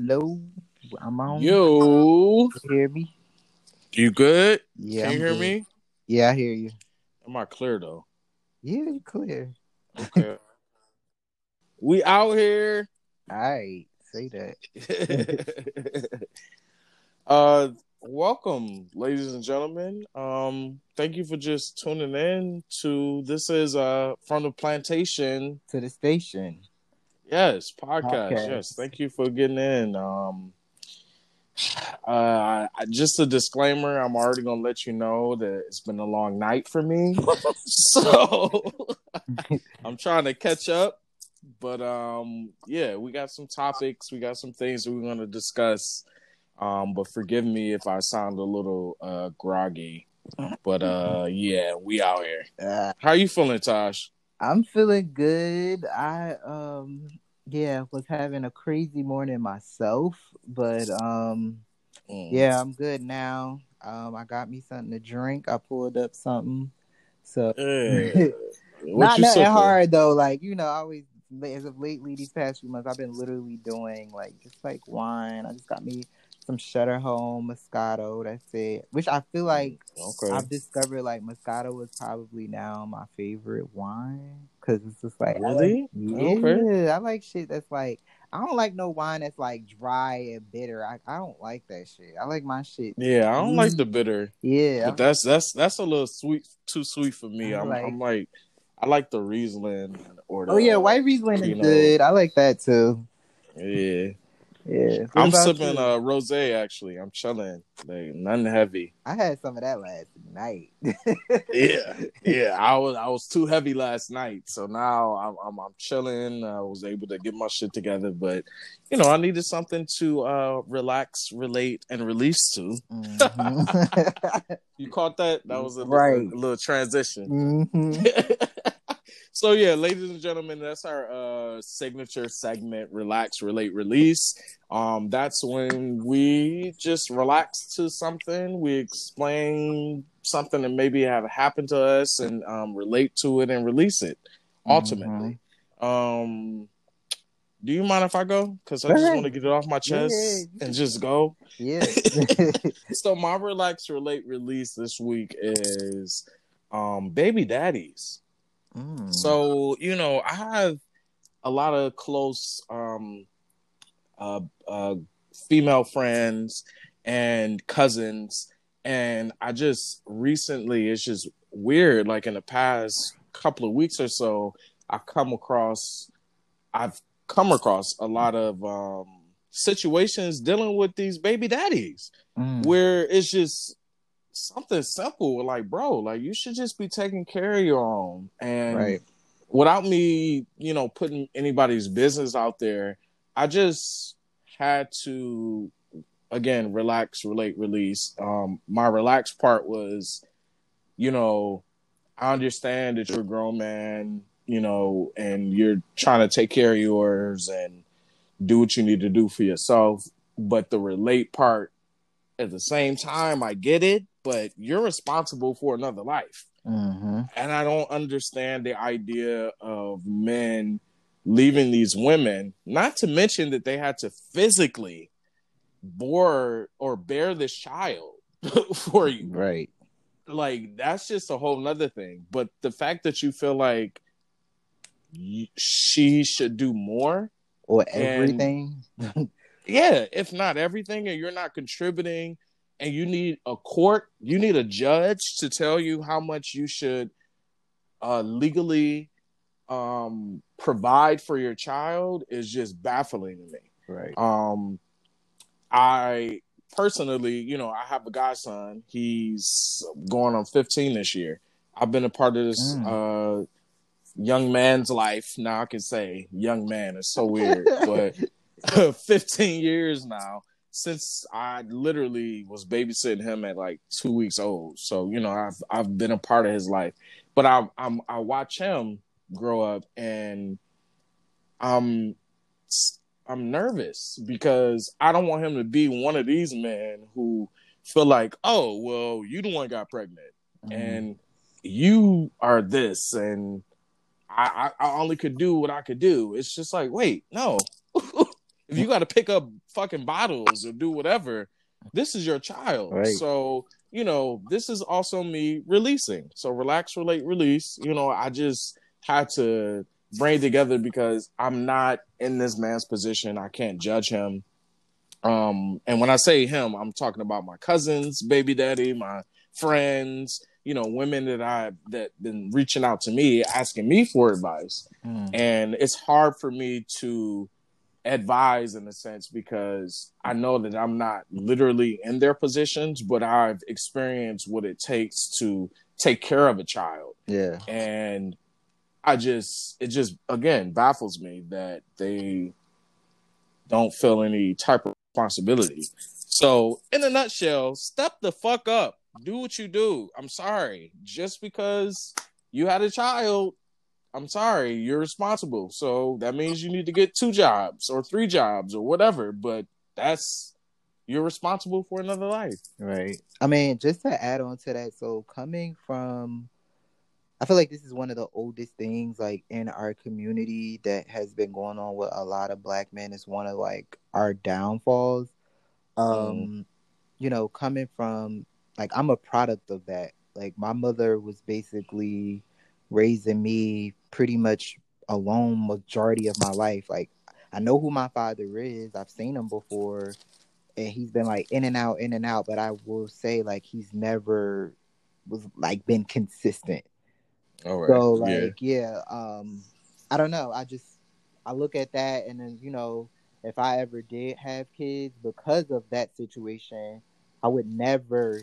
Hello, I'm on. Yo, You hear me? you good? Yeah, Can I'm you hear good. me? Yeah, I hear you. Am I clear though? Yeah, you clear. Okay. we out here. All right, say that. uh, welcome, ladies and gentlemen. Um, thank you for just tuning in to this is uh from the plantation. To the station. Yes, podcast. Podcast. Yes, thank you for getting in. Um, uh, just a disclaimer. I'm already gonna let you know that it's been a long night for me, so I'm trying to catch up. But um, yeah, we got some topics. We got some things that we're gonna discuss. Um, but forgive me if I sound a little uh groggy. But uh, yeah, we out here. How are you feeling, Taj? I'm feeling good. I um yeah was having a crazy morning myself, but um Mm. yeah I'm good now. Um I got me something to drink. I pulled up something. So. Not nothing hard though. Like you know, I always as of lately these past few months, I've been literally doing like just like wine. I just got me some Sutter Home Moscato. That's it. Which I feel like Okay. I've discovered like Moscato is probably now my favorite wine because it's just like I Really? like- Okay. yeah, I like shit that's like I don't like no wine that's like dry and bitter. I, I don't like that shit. I like my shit. Yeah, I don't like the bitter, Yeah, but that's that's that's a little sweet, too sweet for me. I'm like- I'm like, I like the Riesling or the, oh yeah, white Riesling is know. good. I like that too. Yeah, Yeah, What I'm sipping you? uh rosé actually. I'm chilling, like nothing heavy. I had some of that last night. Yeah, yeah. I was I was too heavy last night, so now I'm I'm, I'm chilling. I was able to get my shit together, but you know I needed something to uh relax, relate, and release to. Mhm. You caught that? That was a, Right. a little transition. Mhm. so yeah, ladies and gentlemen, that's our uh signature segment, relax, relate, release. Um, that's when we just relax to something, we explain something that maybe have happened to us and um relate to it and release it ultimately. Um do you mind if I go? Because I just want to get it off my chest Yeah. and just go. Yeah. So my relax, relate, release this week is um baby daddies. Mm. So, you know, I have a lot of close um uh uh female friends and cousins and I just recently it's just weird like in the past couple of weeks or so I've come across I've come across a lot of um situations dealing with these baby daddies Mm. where it's just something simple like bro like you should just be taking care of your own. And Right. without me you know putting anybody's business out there i just had to again relax relate release. Um my relax part was you know i understand that you're a grown man you know and you're trying to take care of yours and do what you need to do for yourself. But the relate part at the same time i get it but you're responsible for another life hmm and I don't understand the idea of men leaving these women, not to mention that they had to physically bore or bear this child for you. Right. Like, that's just a whole nother thing. But the fact that you feel like she should do more, Or And- everything. yeah, if not everything, and you're not contributing, and you need a court, you need a judge to tell you how much you should uh, legally um, provide for your child is just baffling to me. Right. Um, I personally, you know, I have a godson. He's going on 15 this year. I've been a part of this uh, young man's life. Now I can say young man is so weird, but 15 years now since I literally was babysitting him at like two weeks old. So you know, I've I've been a part of his life, but I I'm I watch him grow up, and I'm I'm nervous because I don't want him to be one of these men who feel like, oh well, you the one got pregnant, Mhm. and you are this, and I, I I only could do what I could do. It's just like, wait, no. If you got to pick up fucking bottles or do whatever, this is your child. Right. So you know, this is also me releasing. So relax, relate, release. You know, I just had to bring together because I'm not in this man's position. I can't judge him. Um, and when I say him, I'm talking about my cousins, baby daddy, my friends, you know, women that I that been reaching out to me, asking me for advice. Mm. And it's hard for me to advise in a sense because I know that I'm not literally in their positions, but I've experienced what it takes to take care of a child. Yeah. And I just it just again baffles me that they don't feel any type of responsibility. So, in a nutshell, step the fuck up. Do what you do. I'm sorry. Just because you had a child I'm sorry, you're responsible. So that means you need to get two jobs or three jobs or whatever. But that's you're responsible for another life. Right. I mean, just to add on to that, so coming from I feel like this is one of the oldest things like in our community that has been going on with a lot of black men. It's one of like our downfalls. Um, mm. you know, coming from like I'm a product of that. Like my mother was basically raising me pretty much alone majority of my life. Like I know who my father is. I've seen him before and he's been like in and out, in and out, but I will say like he's never was like been consistent. All right. So like yeah. yeah, um I don't know. I just I look at that and then, you know, if I ever did have kids because of that situation, I would never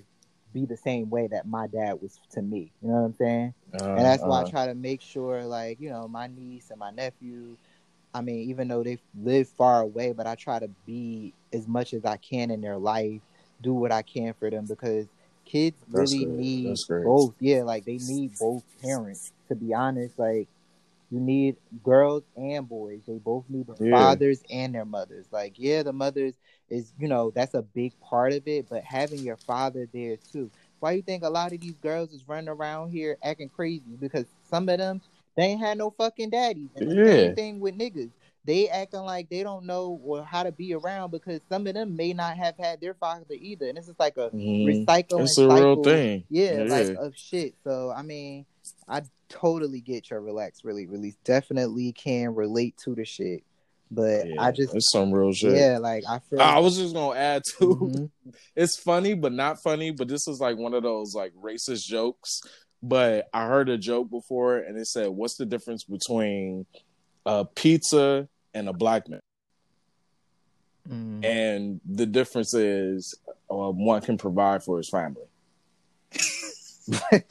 be the same way that my dad was to me. You know what I'm saying? Uh, and that's why uh, I try to make sure, like, you know, my niece and my nephew. I mean, even though they live far away, but I try to be as much as I can in their life, do what I can for them because kids really need both. Yeah, like they need both parents. To be honest, like you need girls and boys. They both need their yeah. fathers and their mothers. Like, yeah, the mothers is, you know, that's a big part of it, but having your father there too. Why you think a lot of these girls is running around here acting crazy? Because some of them they ain't had no fucking daddies. And the yeah. same thing with niggas. They acting like they don't know or how to be around because some of them may not have had their father either. And this is like a mm-hmm. recycling. It's a cycle. real thing. Yeah, yeah, like of shit. So I mean, I totally get your relax, really release. Definitely can relate to the shit. But yeah, I just it's some real shit. Yeah, like I feel. I was just gonna add to Mm-hmm. It's funny, but not funny. But this is like one of those like racist jokes. But I heard a joke before, and it said, "What's the difference between a pizza and a black man?" Mm. And the difference is uh, one can provide for his family.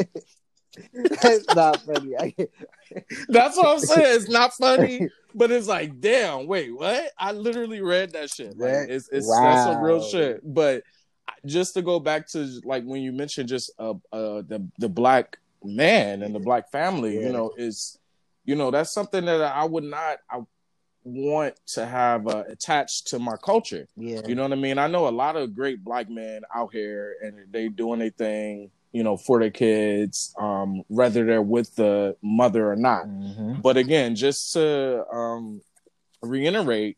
That's not funny. That's what I'm saying. It's not funny, but it's like, damn, wait, what? I literally read that shit. Like, it's it's wow. that's some real shit. But just to go back to like when you mentioned just uh, uh the the black man and the black family, yeah. you know, is you know that's something that I would not I want to have uh, attached to my culture. Yeah, you know what I mean. I know a lot of great black men out here, and they doing their thing you know, for their kids, um, whether they're with the mother or not. Mm-hmm. But again, just to um, reiterate,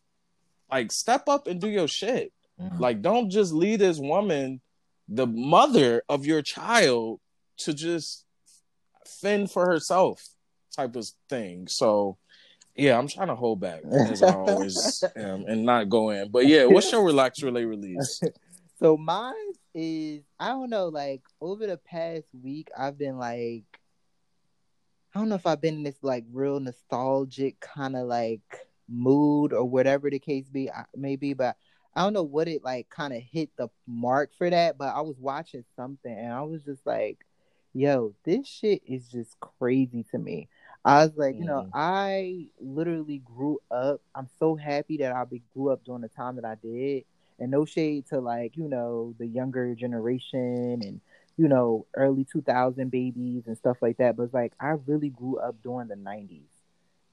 like step up and do your shit. Mm-hmm. Like, don't just lead this woman, the mother of your child, to just fend for herself, type of thing. So, yeah, I'm trying to hold back as I always am and not go in. But yeah, what's your relax, relay, release? So mine is I don't know, like over the past week I've been like I don't know if I've been in this like real nostalgic kind of like mood or whatever the case be maybe, but I don't know what it like kind of hit the mark for that, but I was watching something and I was just like, yo, this shit is just crazy to me. I was like, mm. you know, mm. I literally grew up. I'm so happy that I be, grew up during the time that I did and no shade to like you know the younger generation and you know early 2000 babies and stuff like that but it's like i really grew up during the 90s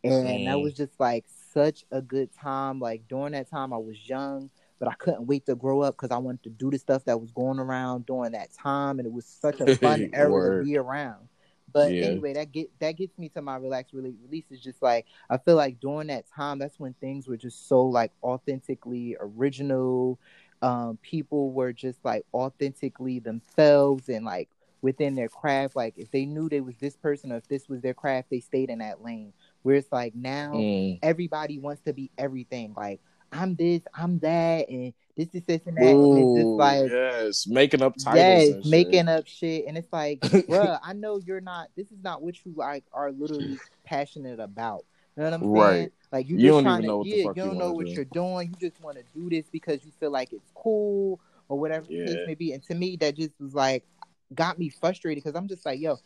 and that was just like such a good time. Like during that time i was young but i couldn't wait to grow up because i wanted to do the stuff that was going around during that time and it was such a fun era to be around But yeah. anyway, that get that gets me to my relax release. Is just like I feel like during that time, that's when things were just so like authentically original. Um, people were just like authentically themselves and like within their craft. Like if they knew they was this person or if this was their craft, they stayed in that lane. Where it's like now mm. everybody wants to be everything. Like I'm this, I'm that, and this is this and that. Ooh, and it's just like yes, making up titles. Yes, making up shit, and it's like, bruh, I know you're not. This is not what you like are literally passionate about. You know what I'm saying? Right. Like you, you just trying to, yeah, you don't know what do. you're doing. You just want to do this because you feel like it's cool or whatever yeah. the case may be. And to me, that just was like got me frustrated because I'm just like, yo,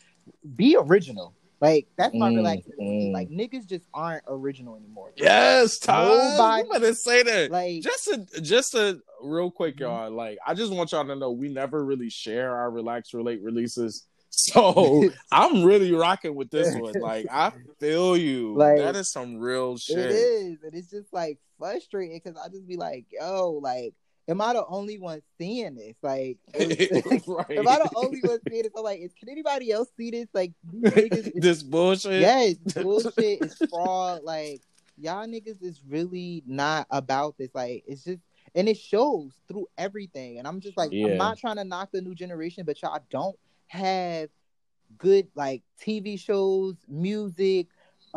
be original. Like that's my mm, relaxation. Like niggas just aren't original anymore. Yes, Todd. Nobody, you better say that. Like just a just a real quick, mm-hmm. y'all. Like I just want y'all to know we never really share our relax relate releases. So I'm really rocking with this one. Like I feel you. Like that is some real shit. It is, and it's just like frustrating because I just be like, yo, like am I the only one seeing this? Like, right. am I the only one seeing this? I'm like, is, can anybody else see this? Like, niggas, this bullshit. Yes, bullshit. It's fraud. Like, y'all niggas is really not about this. Like, it's just, and it shows through everything. And I'm just like, yeah. I'm not trying to knock the new generation, but y'all don't have good like TV shows, music,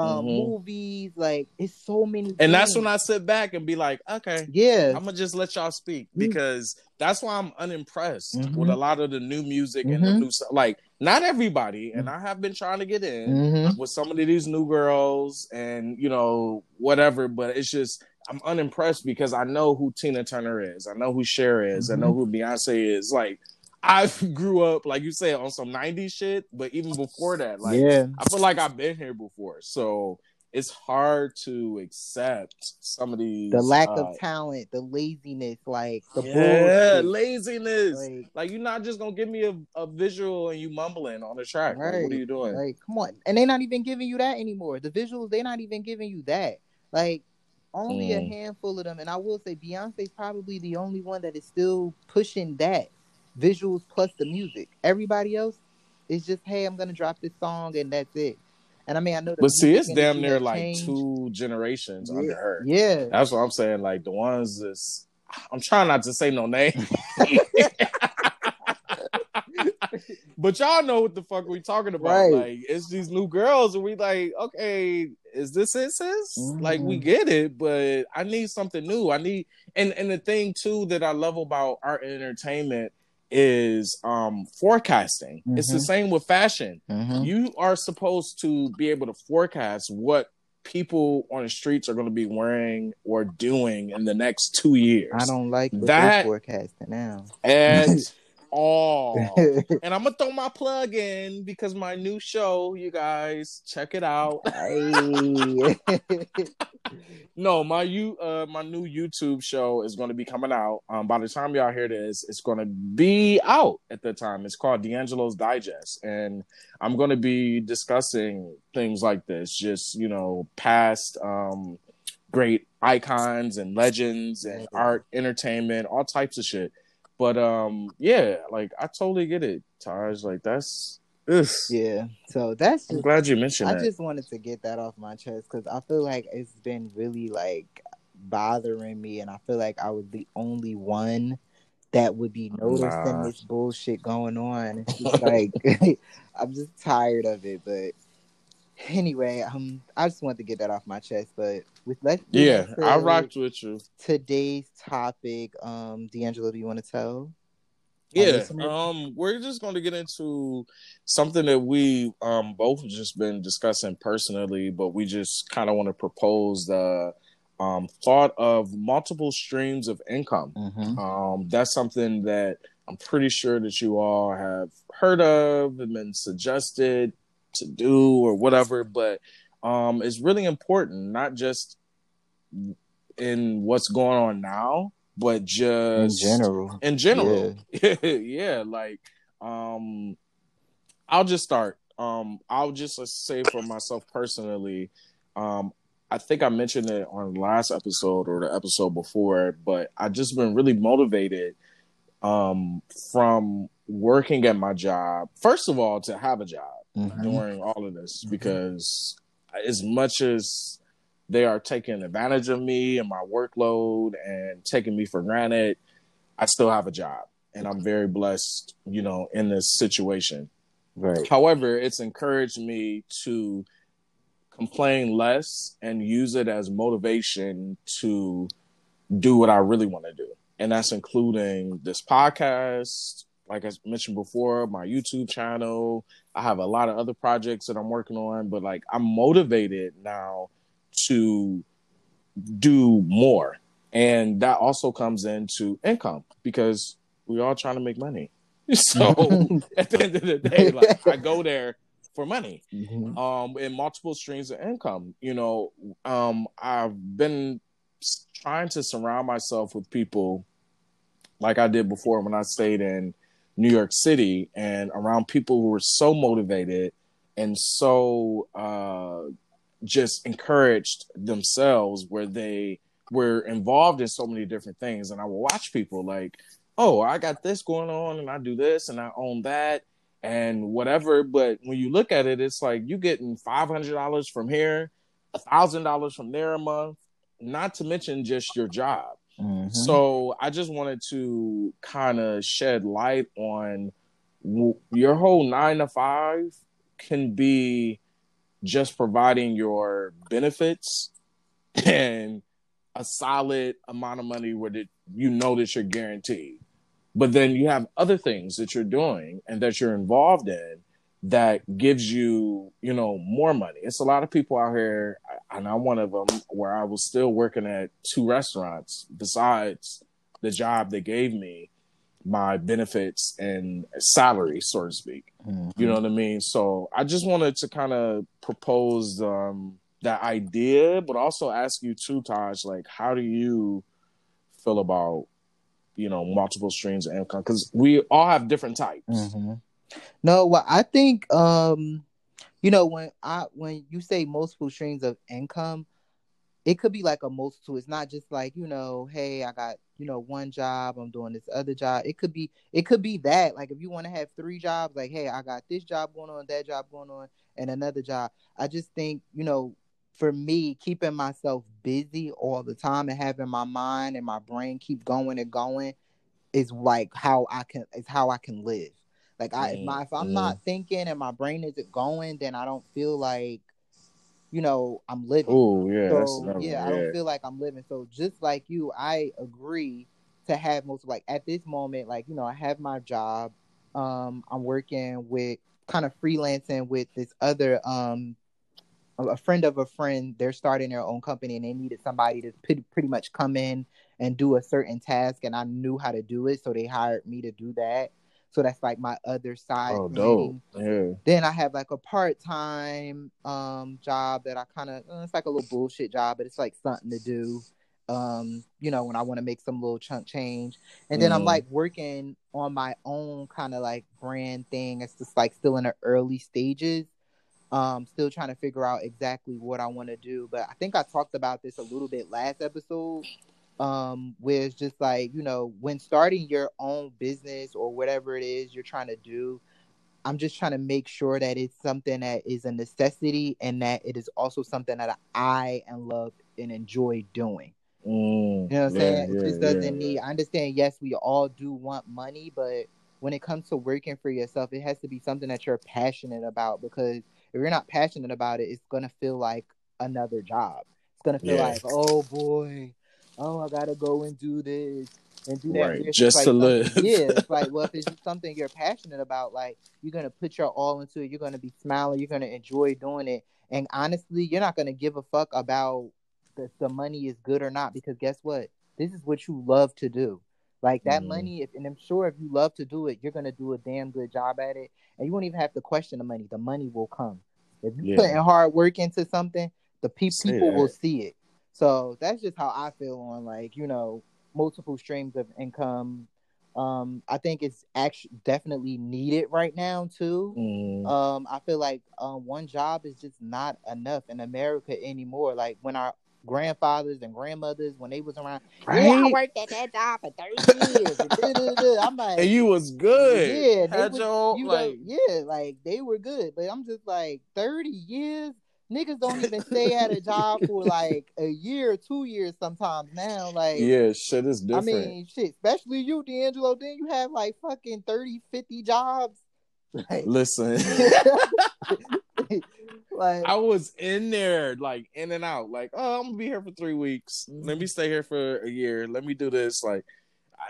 um, mm-hmm. movies. Like it's so many. And things. that's when I sit back and be like, okay, yeah, I'm gonna just let y'all speak mm. because mm-hmm. that's why I'm unimpressed mm-hmm. with a lot of the new music and the mm-hmm. new stuff. Like not everybody, and I have been trying to get in mm-hmm. with some of these new girls and you know whatever, but it's just. I'm unimpressed because I know who Tina Turner is. I know who Cher is. I know who Beyonce is. Like, I grew up, like you said, on some 90s shit, but even before that, like yeah. I feel like I've been here before. So it's hard to accept some of these the lack uh, of talent, the laziness, like the yeah, bullshit. laziness. Like, like, you're not just gonna give me a, a visual and you mumbling on the track. Right. Like, what are you doing? Like, come on. And they're not even giving you that anymore. The visuals, they're not even giving you that. Like only mm. a handful of them. And I will say Beyonce's probably the only one that is still pushing that visuals plus the music. Everybody else is just, hey, I'm gonna drop this song and that's it. And I mean, I know. But see, it's damn near like change. two generations yeah. under her. Yeah, that's what I'm saying. Like the ones that's, I'm trying not to say no name. but y'all know what the fuck we talking about. Right. Like it's these new girls, and we like, okay, is this it, sis? Mm-hmm. Like we mm-hmm. get it, but I need something new. I need, and and the thing too that I love about art and entertainment is um forecasting. Mm-hmm. It's the mm-hmm. same with fashion. Mm-hmm. You are supposed to be able to forecast what people on the streets are going to be wearing or doing in the next two years. I don't like that forecasting now. And all. and I'm gonna throw my plug in because my new show, you guys, check it out. no, my you uh my new YouTube show is gonna be coming out. Um by the time y'all hear this, it's gonna be out at the time. It's called D'Angelo's Digest. And I'm gonna be discussing things like this, just you know, past um great icons and legends and art, entertainment, all types of shit. But um, yeah, like I totally get it, Taj. Like that's this. Yeah. So that's. Just, I'm glad you mentioned. I that. just wanted to get that off my chest because I feel like it's been really like bothering me, and I feel like I was the only one that would be noticing nah. this bullshit going on. It's like I'm just tired of it, but anyway, um, I just wanted to get that off my chest. But with let's yeah, I rocked with you. Today's topic, um, D'Angelo, do you want to tell? Yeah, um, we're just going to get into something that we um both just been discussing personally, but we just kind of want to propose the um thought of multiple streams of income. Mm-hmm. Um, that's something that I'm pretty sure that you all have heard of and been suggested to do or whatever, but um, it's really important, not just in what's going on now, but just in general. In general, yeah, yeah like um, I'll just start. Um, I'll just say for myself personally, um, I think I mentioned it on the last episode or the episode before, but I just been really motivated um, from working at my job. First of all, to have a job mm-hmm. during all of this mm-hmm. because as much as they are taking advantage of me and my workload and taking me for granted, I still have a job and I'm very blessed, you know, in this situation. Right. However, it's encouraged me to complain less and use it as motivation to do what I really want to do. And that's including this podcast, like I mentioned before, my YouTube channel. I have a lot of other projects that I'm working on, but like I'm motivated now to do more. And that also comes into income because we all trying to make money. So at the end of the day, like I go there for money, mm-hmm. um, in multiple streams of income. You know, um, I've been trying to surround myself with people like I did before when I stayed in New York City and around people who were so motivated and so uh, just encouraged themselves where they were involved in so many different things. And I will watch people like, oh, I got this going on and I do this and I own that and whatever. But when you look at it, it's like you getting five hundred dollars from here, a thousand dollars from there a month, not to mention just your job. Mm-hmm. So I just wanted to kind of shed light on your whole nine to five can be just providing your benefits and a solid amount of money where that you know that you're guaranteed. But then you have other things that you're doing and that you're involved in that gives you, you know, more money. It's a lot of people out here, and I'm one of them, where I was still working at two restaurants besides the job they gave me my benefits and salary, so to speak. Mm-hmm. You know what I mean? So I just wanted to kind of propose um, that idea, but also ask you too, Taj, like, how do you feel about you know multiple streams of income because we all have different types. Mm-hmm. No, well, I think um, you know when I when you say multiple streams of income, it could be like a multiple. It's not just like you know, hey, I got you know one job, I'm doing this other job. It could be it could be that like if you want to have three jobs, like hey, I got this job going on, that job going on, and another job. I just think you know for me, keeping myself busy all the time and having my mind and my brain keep going and going is like how I can is how I can live. Like I if, my, if I'm not thinking and my brain isn't going, then I don't feel like you know I'm living. Oh yeah, so, yeah, I don't feel like I'm living. So just like you, I agree to have most like at this moment, like you know, I have my job. Um, I'm working with kind of freelancing with this other um a friend of a friend, they're starting their own company and they needed somebody to pretty, pretty much come in and do a certain task. And I knew how to do it. So they hired me to do that. So that's like my other side. Oh, dope. Yeah. Then I have like a part time um job that I kind of, uh, it's like a little bullshit job, but it's like something to do. Um, you know, when I want to make some little chunk change. And then mm. I'm like working on my own kind of like brand thing. It's just like still in the early stages um still trying to figure out exactly what i want to do but i think i talked about this a little bit last episode um where it's just like you know when starting your own business or whatever it is you're trying to do i'm just trying to make sure that it's something that is a necessity and that it is also something that i and love and enjoy doing mm, you know what i'm yeah, saying yeah, it just doesn't yeah, need i understand yes we all do want money but when it comes to working for yourself it has to be something that you're passionate about because if you're not passionate about it, it's gonna feel like another job. It's gonna feel yeah. like, oh boy, oh I gotta go and do this and do that. Right, just like to live. yeah, it's like well, if it's something you're passionate about, like you're gonna put your all into it. You're gonna be smiling. You're gonna enjoy doing it. And honestly, you're not gonna give a fuck about the the money is good or not because guess what? This is what you love to do. Like that mm. money, if, and I'm sure if you love to do it, you're gonna do a damn good job at it, and you won't even have to question the money. The money will come. If you yeah. putting hard work into something, the pe- people will see it. So that's just how I feel on like you know multiple streams of income. Um, I think it's actually definitely needed right now too. Mm. Um, I feel like um, one job is just not enough in America anymore. Like when our grandfathers and grandmothers when they was around. Right? Yeah, I worked at that job for thirty years. And I'm like, and you was good. Yeah, Had was, you like, know, yeah, like they were good. But I'm just like thirty years. Niggas don't even stay at a job for like a year, two years sometimes now. Like, yeah, shit is different. I mean, shit, especially you, D'Angelo. Then you have like fucking 30, 50 jobs. Like, Listen, like I was in there, like in and out. Like, oh, I'm gonna be here for three weeks. Mm-hmm. Let me stay here for a year. Let me do this. Like,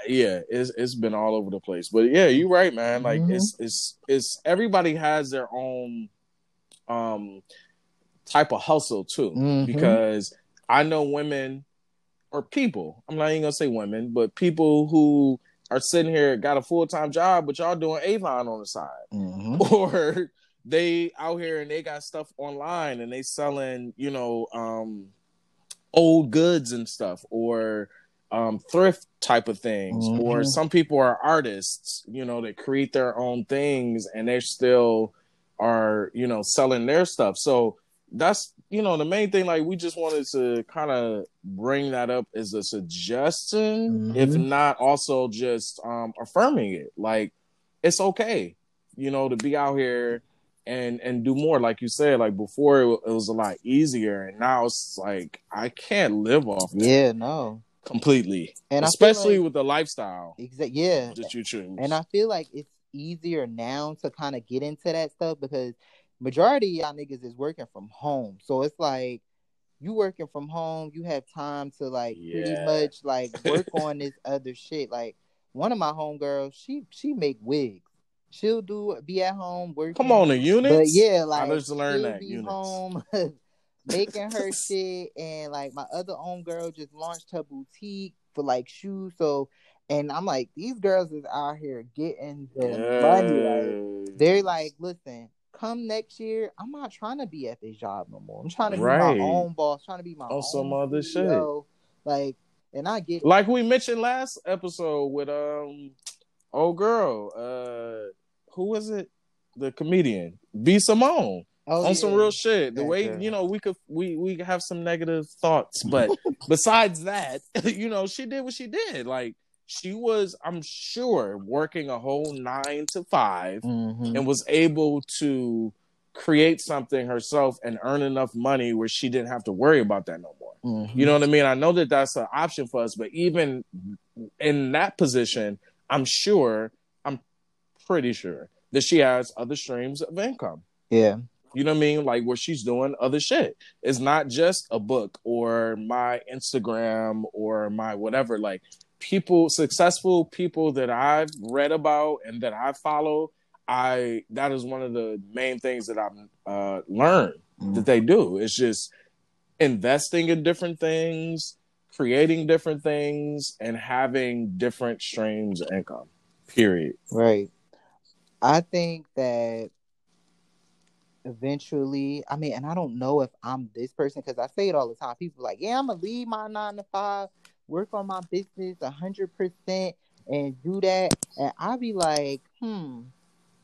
yeah, it's it's been all over the place. But yeah, you're right, man. Like, mm-hmm. it's it's it's everybody has their own um type of hustle too, mm-hmm. because I know women or people. I'm not even gonna say women, but people who are sitting here got a full time job, but y'all doing Avon on the side, mm-hmm. or they out here and they got stuff online and they selling, you know, um, old goods and stuff, or um, thrift type of things. Mm-hmm. Or some people are artists, you know, that create their own things and they still are, you know, selling their stuff. So that's you know the main thing like we just wanted to kind of bring that up as a suggestion mm-hmm. if not also just um affirming it. Like it's okay you know to be out here and and do more. Like you said like before it, it was a lot easier and now it's like i can't live off that yeah no. completely. And especially like, with the lifestyle exactly yeah. that you choose. And i feel like it's easier now to kind of get into that stuff because majority y'all niggas is working from home. So it's like you working from home, you have time to like yeah. pretty much like work on this other shit. Like one of my homegirls, she she make wigs. She'll do be at home working. Come on, the units. But yeah, like I just learned that be units. home making her shit, and like my other homegirl just launched her boutique for like shoes. So and I'm like, these girls is out here getting the yes. money. Like they're like, listen, come next year, I'm not trying to be at this job no more. I'm trying to be right. my own boss, trying to be my on some other CEO. shit. Like, and I get like we mentioned last episode with um, old girl, uh, who was it? The comedian B Simone. Oh, on yeah. some real shit. The way you know we could we we have some negative thoughts, but besides that, you know she did what she did. Like she was, I'm sure, working a whole nine to 5 mm-hmm. and was able to create something herself and earn enough money where she didn't have to worry about that no more. Mm-hmm. You know what I mean? I know that that's an option for us, but even in that position, I'm sure, I'm pretty sure that she has other streams of income. Yeah. You know what I mean? Like where she's doing other shit. It's not just a book or my Instagram or my whatever. Like people successful people that I've read about and that I follow, I that is one of the main things that I've uh, learned mm that they do. It's just investing in different things, creating different things, and having different streams of income. Period. Right. I think that eventually, I mean, and I don't know if I'm this person because I say it all the time. People like, yeah, I'm gonna leave my nine to five work on my business a hundred percent and do that. And I'll be like, hmm,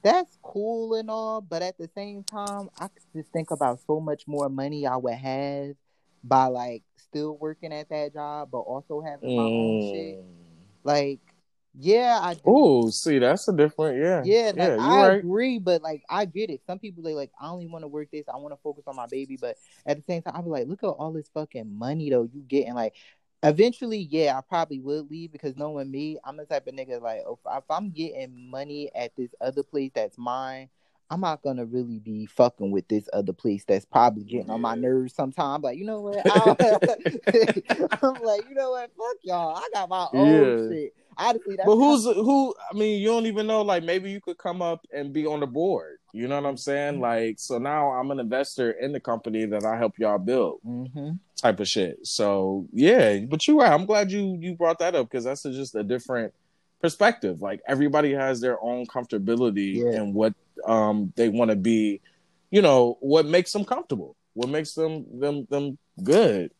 that's cool and all, but at the same time, I could just think about so much more money I would have by like still working at that job, but also having my mm. own shit. Like, yeah, I. Oh, see, that's a different, yeah, yeah. Like, yeah I right. agree, but like, I get it. Some people they like, I only want to work this. I want to focus on my baby, but at the same time, I be like, look at all this fucking money though you getting. Like, Eventually, yeah, I probably would leave because knowing me, I'm the type of nigga like oh, if, if I'm getting money at this other place that's mine, I'm not gonna really be fucking with this other place that's probably getting yeah. on my nerves sometimes. Like, you know what? I'm like, you know what? Fuck y'all. I got my own yeah. shit. Honestly, but who's who? I mean, you don't even know. Like, maybe you could come up and be on the board. You know what I'm saying? Mm-hmm. Like, so now I'm an investor in the company that I help y'all build, mm-hmm. type of shit. So yeah, but you're right. I'm glad you you brought that up because that's a, just a different perspective. Like everybody has their own comfortability yeah. and what um they want to be. You know what makes them comfortable, what makes them them them good,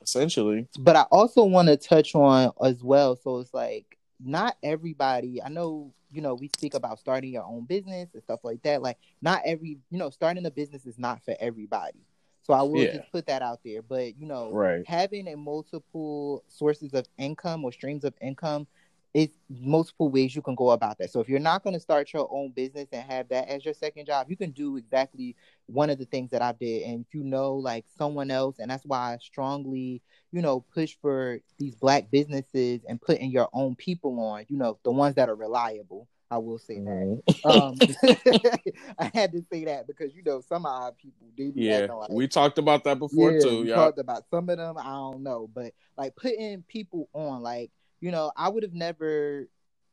essentially. But I also want to touch on as well. So it's like not everybody. I know you know, we speak about starting your own business and stuff like that. Like, not every, you know, starting a business is not for everybody. So I will yeah. just put that out there. But you know, right. having a multiple sources of income or streams of income it's multiple ways you can go about that. So if you're not going to start your own business and have that as your second job, you can do exactly one of the things that I did. And if you know like someone else, and that's why I strongly, you know, push for these black businesses and putting your own people on, you know, the ones that are reliable. I will say that. Um, I had to say that because you know some of our people do. Yeah, like, we talked about that before yeah, too. We talked about some of them. I don't know, but like putting people on, like you know, I would have never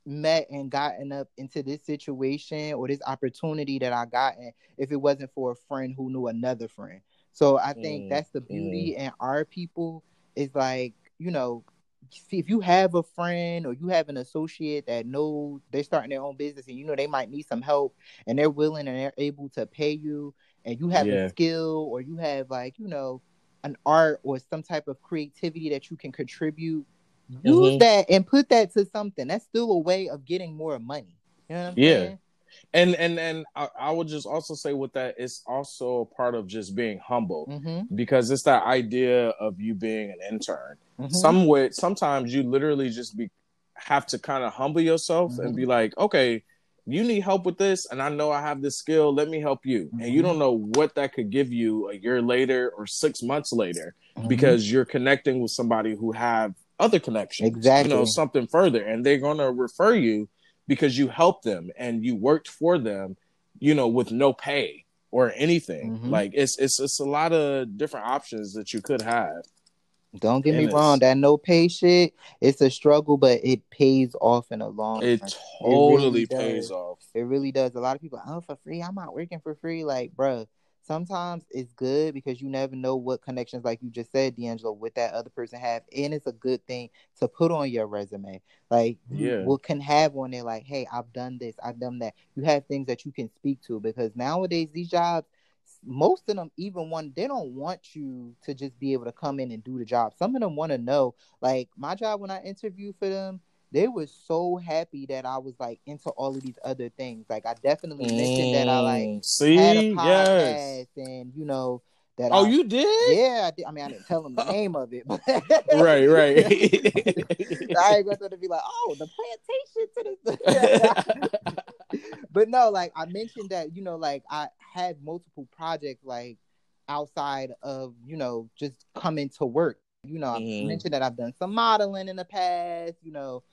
met and gotten up into this situation or this opportunity that I gotten if it wasn't for a friend who knew another friend. So I think mm, that's the beauty mm. in our people is like, you know, if you have a friend or you have an associate that knows they're starting their own business and you know they might need some help and they're willing and they're able to pay you and you have yeah. a skill or you have like, you know, an art or some type of creativity that you can contribute use mm-hmm. that and put that to something. That's still a way of getting more money. You know yeah. Saying? And and and I, I, would just also say with that, it's also part of just being humble mm-hmm. because it's that idea of you being an intern. Mm-hmm. Some way, sometimes you literally just be have to kind of humble yourself and be mm-hmm. like, okay, you need help with this, and I know I have this skill. Let me help you. And you mm-hmm. don't know what that could give you a year later or six months later mm-hmm. because you're connecting with somebody who have other connections. Exactly. You know, something further. And they're gonna refer you because you helped them and you worked for them, you know, with no pay or anything. Mm-hmm. Like it's it's it's a lot of different options that you could have. Don't get and me wrong, that no pay shit, it's a struggle, but it pays off in a long It time. totally it really pays off. It really does. A lot of people, oh, for free, I'm not working for free. Like, bruh, sometimes it's good because you never know what connections, like you just said, D'Angelo, with that other person have, and it's a good thing to put on your resume. Like, yeah, what can have on there, like, hey, I've done this, I've done that. You have things that you can speak to because nowadays these jobs, most of them even want they don't want you to just be able to come in and do the job. Some of them want to know, like my job when I interview for them they were so happy that I was like into all of these other things. Like I definitely mm, mentioned that I like mm, see had a podcast yes. and you know that Oh, I, you did? Yeah, I, did. I mean I didn't tell them the name of it. But right, right. I ain't going to be like, oh, the plantation to this. but no, like I mentioned that, you know, like I had multiple projects like outside of, you know, just coming to work. You know, mm-hmm. I mentioned that I've done some modeling in the past, you know,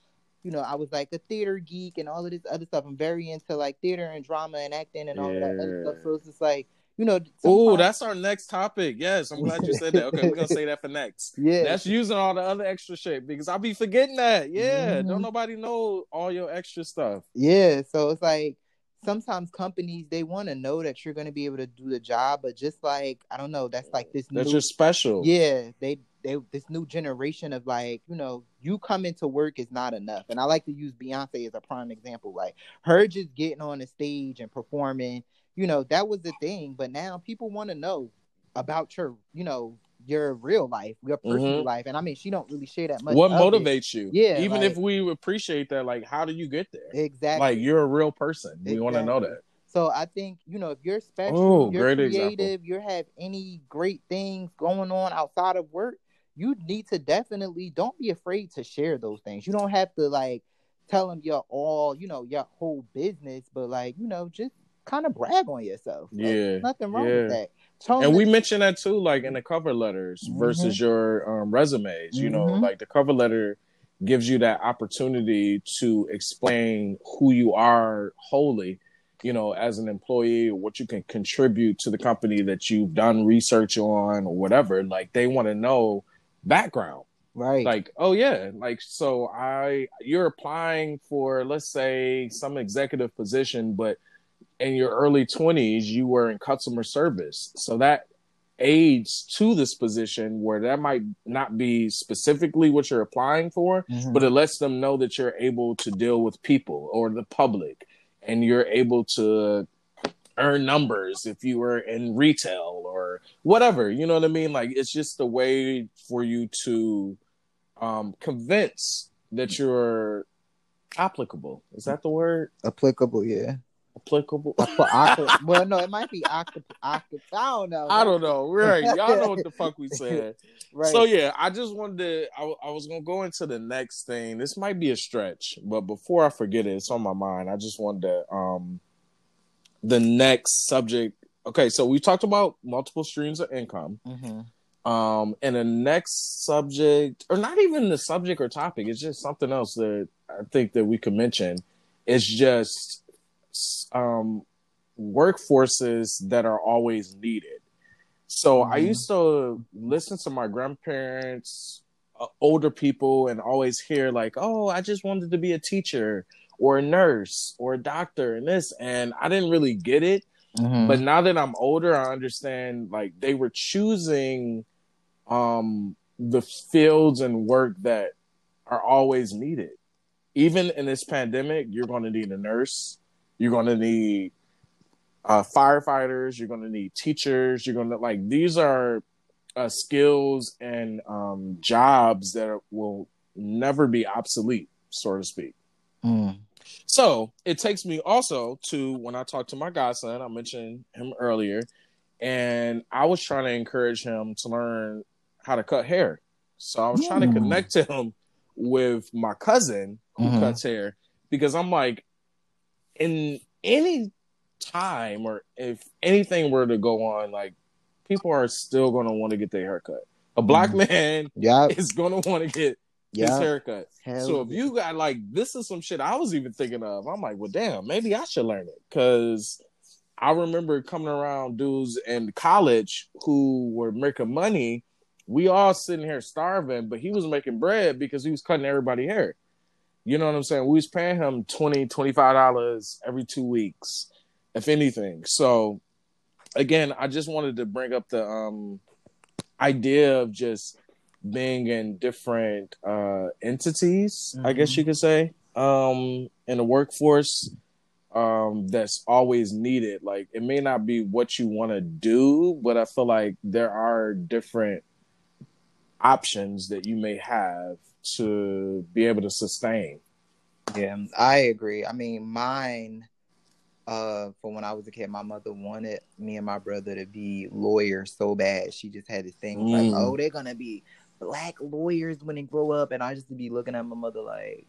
you know, I was like a theater geek and all of this other stuff. I'm very into like theater and drama and acting and all yeah. that other stuff. So it's just like, you know. Oh, that's our next topic. Yes, I'm glad you said that. Okay, we're gonna say that for next. Yeah, that's using all the other extra shit because I'll be forgetting that. Yeah, mm-hmm. don't nobody know all your extra stuff. Yeah, so it's like sometimes companies they want to know that you're going to be able to do the job, but just like I don't know, that's like this. That's new, just special. Yeah, they they this new generation of like you know you coming to work is not enough. And i like to use beyonce as a prime example like her just getting on the stage and performing you know that was the thing. But now people want to know about your you know your real life your personal mm-hmm. life. And i mean she don't really share that much what motivates it. you? Yeah even like, if we appreciate that like how do you get there? Exactly. Like you're a real person. We want to know that. So I think you know if you're special, Ooh, you're creative, you have any great things going on outside of work, you need to definitely don't be afraid to share those things. You don't have to like tell them your all, you know, your whole business, but like, you know, just kind of brag on yourself. Yeah. Nothing wrong yeah. with that. Tell and we mentioned that too, like in the cover letters mm-hmm. versus your um, resumes. You know, mm-hmm. like the cover letter gives you that opportunity to explain who you are wholly you know, as an employee, what you can contribute to the company that you've done research on or whatever. Like they want to know background. Right. Like, oh yeah, like so I you're applying for let's say some executive position, but in your early 20s you were in customer service. So that aids to this position where that might not be specifically what you're applying for, mm-hmm. but it lets them know that you're able to deal with people or the public and you're able to earn numbers if you were in retail or whatever. You know what I mean? Like it's just a way for you to um, convince that you're applicable. Is that the word? Applicable, yeah. applicable. well, no, it might be. Octop. I don't know. I don't know. Right, y'all know what the fuck we said. right. So yeah, I just wanted to. I, I was gonna go into the next thing. This might be a stretch, but before I forget it, it's on my mind. I just wanted to. Um, the next subject. Okay, so we talked about multiple streams of income. Mm-hmm. Um, and the next subject, or not even the subject or topic, it's just something else that I think that we could mention. It's just um, workforces that are always needed. So mm-hmm. I used to listen to my grandparents, uh, older people, and always hear like, "Oh, I just wanted to be a teacher or a nurse or a doctor," and this, and I didn't really get it. Mm-hmm. But now that I'm older, I understand like they were choosing um, the fields and work that are always needed. Even in this pandemic, you're going to need a nurse. You're going to need uh, firefighters. You're going to need teachers. You're going to like these are uh, skills and um, jobs that will never be obsolete, so to speak. Mm. So it takes me also to when I talked to my godson, I mentioned him earlier, and I was trying to encourage him to learn how to cut hair. So I was mm. trying to connect to him with my cousin who mm-hmm. cuts hair because I'm like, in any time or if anything were to go on, like people are still going to want to get their haircut. A black mm. man yep. is going to want to get yep. his haircut. Hell so if you got like this is some shit I was even thinking of. I'm like, well, damn, maybe I should learn it because I remember coming around dudes in college who were making money we all sitting here starving, but he was making bread because he was cutting everybody hair. You know what I'm saying? We was paying him 20 $25 every two weeks, if anything. So again, I just wanted to bring up the um, idea of just being in different uh, entities, mm-hmm. I guess mm-hmm. you could say, um, in the workforce um, that's always needed. Like it may not be what you want to do, but I feel like there are different options that you may have to be able to sustain. Yeah, I agree. I mean, mine, uh, for when I was a kid, my mother wanted me and my brother to be lawyers so bad. She just had this thing mm. like, oh, they're gonna be black lawyers when they grow up, and I just be looking at my mother like,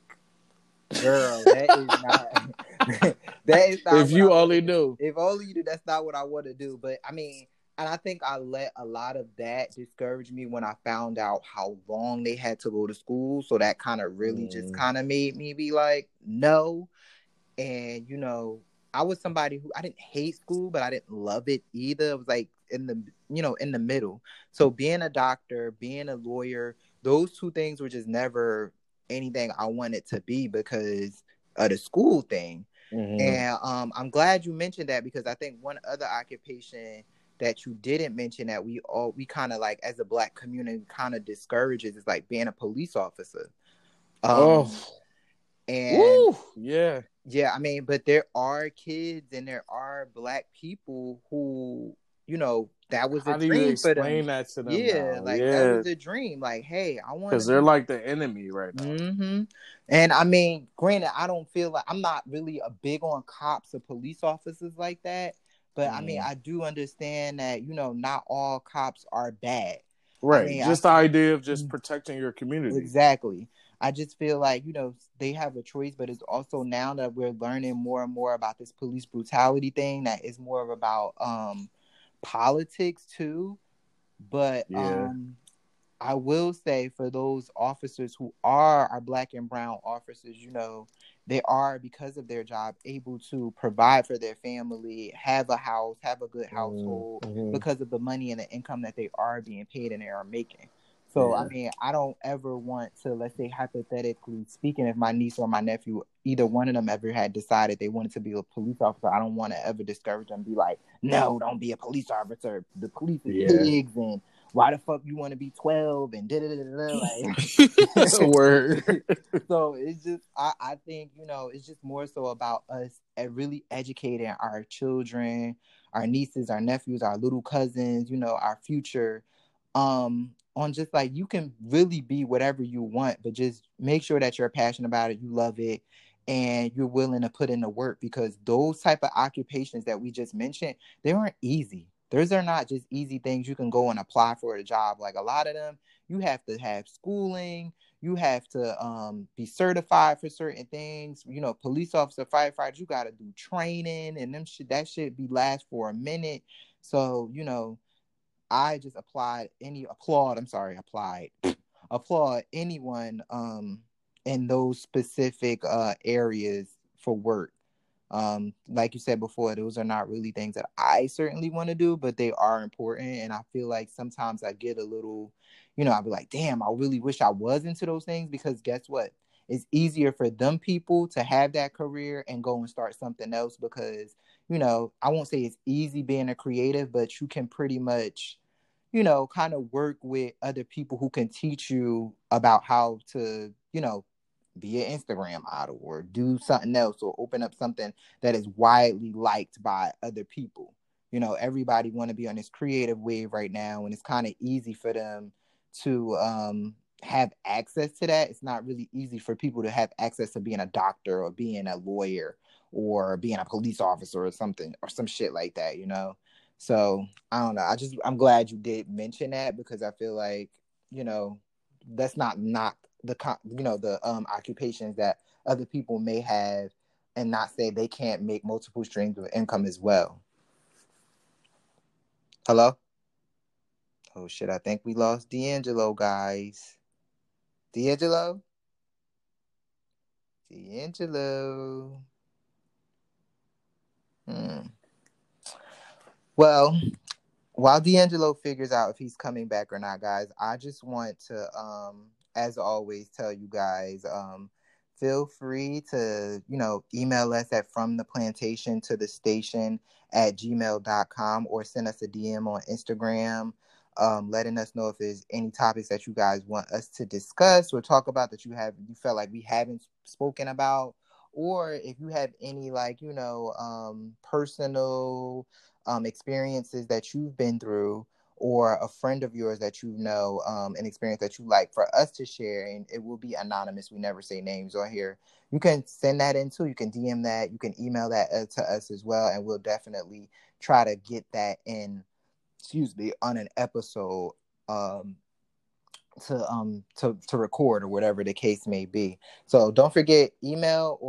girl, that is not. that is not. If you only knew. If only you knew. That's not what I want to do. But I mean, and I think I let a lot of that discourage me when I found out how long they had to go to school. So that kind of really mm. just kind of made me be like, no. And you know, I was somebody who I didn't hate school, but I didn't love it either. It was like in the you know in the middle. So being a doctor, being a lawyer, those two things were just never anything I wanted to be because of the school thing. Mm-hmm. And um, I'm glad you mentioned that because I think one other occupation that you didn't mention that we all we kind of like as a black community kind of discourages is like being a police officer. Um, oh, and Woo, yeah, yeah. I mean, but there are kids and there are black people who you know that was How a dream for them. that to them? Yeah, now? like yeah. that was a dream. Like, hey, I want because they're like the enemy right now. Mm-hmm. And I mean, granted, I don't feel like I'm not really a big on cops or police officers like that. But mm. I mean, mm-hmm. I do understand that you know not all cops are bad. Right. I mean, just I, the idea of just mm. protecting your community. Exactly. I just feel like you know they have a choice, but it's also now that we're learning more and more about this police brutality thing that is more of about um politics too. But yeah. um I will say for those officers who are our black and brown officers, you know, they are because of their job able to provide for their family have a house have a good mm-hmm. household mm-hmm. because of the money and the income that they are being paid and they are making so yeah. i mean i don't ever want to let's say hypothetically speaking if my niece or my nephew either one of them ever had decided they wanted to be a police officer i don't want to ever discourage them be like no don't be a police officer the police is yeah. pigs and why the fuck you want to be 12 and da da da da like that's a word so it's just I, I think you know it's just more so about us really educating our children our nieces our nephews our little cousins you know our future um on just like you can really be whatever you want but just make sure that you're passionate about it you love it and you're willing to put in the work because those type of occupations that we just mentioned they aren't easy. Those are not just easy things you can go and apply for a job. Like a lot of them you have to have schooling you have to um, be certified for certain things you know police officer firefighters you got to do training and them shit that should be last for a minute. So you know i just applied any applaud i'm sorry applied applaud anyone um in those specific uh, areas for work. Um, like you said before, those are not really things that I certainly want to do, but they are important. And I feel like sometimes I get a little, you know, I'll be like, damn, I really wish I was into those things because guess what? It's easier for them people to have that career and go and start something else because, you know, I won't say it's easy being a creative, but you can pretty much, you know, kind of work with other people who can teach you about how to, you know, be an Instagram model or do something else or open up something that is widely liked by other people. You know, everybody want to be on this creative wave right now, and it's kind of easy for them to um, have access to that. It's not really easy for people to have access to being a doctor or being a lawyer or being a police officer or something or some shit like that. You know, so I don't know. I just I'm glad you did mention that because I feel like you know that's not knock the you know the um occupations that other people may have and not say they can't make multiple streams of income as well. Hello? Oh shit, I think we lost D'Angelo, guys. D'Angelo? D'Angelo. Hmm. Well, while D'Angelo figures out if he's coming back or not, guys, I just want to um as always, tell you guys um, feel free to, you know, email us at from the plantation to the station at gmail.com or send us a DM on Instagram, um, letting us know if there's any topics that you guys want us to discuss or talk about that you have you felt like we haven't spoken about, or if you have any like, you know, um, personal um, experiences that you've been through or a friend of yours that you know, um, an experience that you like for us to share, and it will be anonymous. We never say names on here. You can send that in too. You can DM that. You can email that uh, to us as well, and we'll definitely try to get that in. Excuse me, on an episode um, to um to to record or whatever the case may be. So don't forget email or